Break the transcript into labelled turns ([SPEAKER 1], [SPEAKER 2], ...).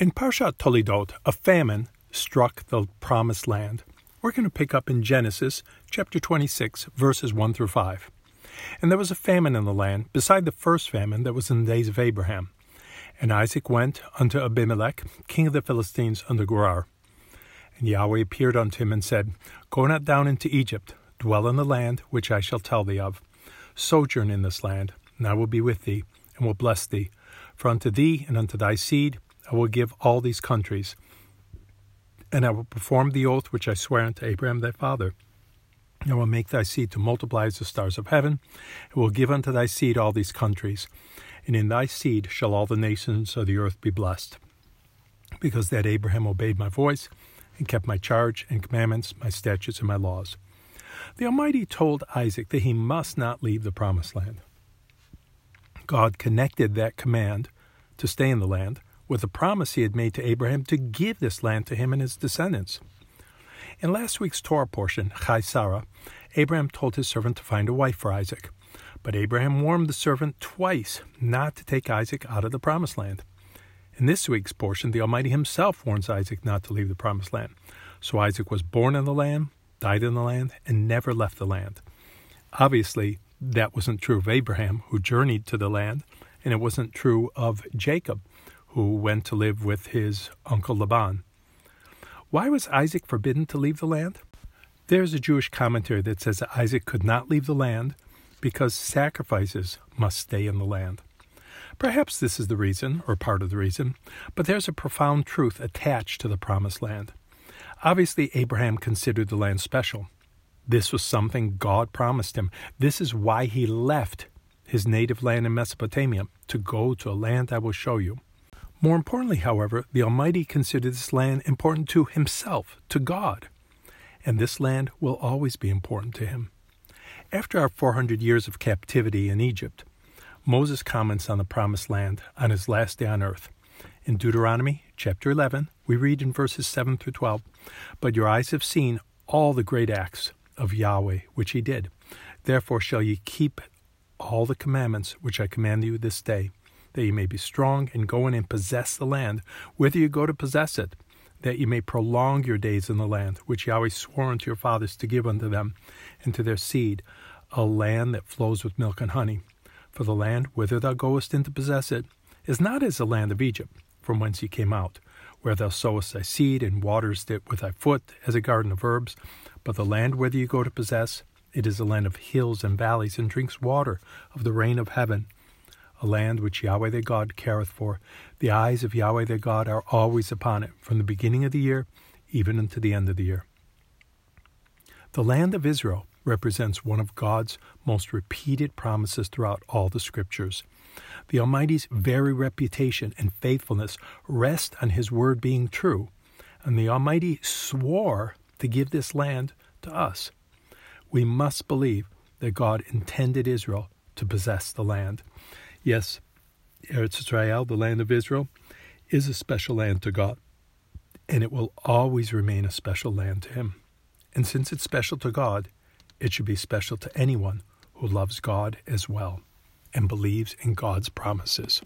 [SPEAKER 1] In Parshat Toledot, a famine struck the promised land. We're going to pick up in Genesis chapter 26, verses 1 through 5. And there was a famine in the land, beside the first famine that was in the days of Abraham. And Isaac went unto Abimelech, king of the Philistines, unto Gerar. And Yahweh appeared unto him and said, Go not down into Egypt, dwell in the land which I shall tell thee of. Sojourn in this land, and I will be with thee, and will bless thee. For unto thee and unto thy seed I will give all these countries, and I will perform the oath which I swear unto Abraham thy father. I will make thy seed to multiply as the stars of heaven, and will give unto thy seed all these countries, and in thy seed shall all the nations of the earth be blessed. Because that Abraham obeyed my voice, and kept my charge and commandments, my statutes, and my laws. The Almighty told Isaac that he must not leave the promised land. God connected that command to stay in the land with the promise he had made to Abraham to give this land to him and his descendants. In last week's Torah portion, Chayei Sarah, Abraham told his servant to find a wife for Isaac. But Abraham warned the servant twice not to take Isaac out of the promised land. In this week's portion, the Almighty Himself warns Isaac not to leave the promised land. So Isaac was born in the land, died in the land, and never left the land. Obviously, that wasn't true of Abraham, who journeyed to the land, and it wasn't true of Jacob, who went to live with his uncle Laban. Why was Isaac forbidden to leave the land? There's a Jewish commentary that says that Isaac could not leave the land because sacrifices must stay in the land. Perhaps this is the reason, or part of the reason, but there's a profound truth attached to the promised land. Obviously, Abraham considered the land special. This was something God promised him. This is why he left his native land in Mesopotamia to go to a land I will show you. More importantly, however, the Almighty considered this land important to Himself, to God, and this land will always be important to Him. After our 400 years of captivity in Egypt, Moses comments on the promised land on his last day on earth. In Deuteronomy chapter 11, we read in verses 7 through 12 But your eyes have seen all the great acts of Yahweh which He did. Therefore shall ye keep all the commandments which I command you this day that you may be strong and go in and possess the land, whither you go to possess it, that you may prolong your days in the land, which Yahweh swore unto your fathers to give unto them and to their seed, a land that flows with milk and honey. For the land whither thou goest in to possess it is not as the land of Egypt, from whence ye came out, where thou sowest thy seed and waterest it with thy foot as a garden of herbs, but the land whither you go to possess, it is a land of hills and valleys, and drinks water of the rain of heaven a land which Yahweh their God careth for. The eyes of Yahweh their God are always upon it, from the beginning of the year even unto the end of the year. The land of Israel represents one of God's most repeated promises throughout all the scriptures. The Almighty's very reputation and faithfulness rest on His word being true, and the Almighty swore to give this land to us. We must believe that God intended Israel to possess the land. Yes, Eretz Israel, the land of Israel, is a special land to God, and it will always remain a special land to Him. And since it's special to God, it should be special to anyone who loves God as well and believes in God's promises.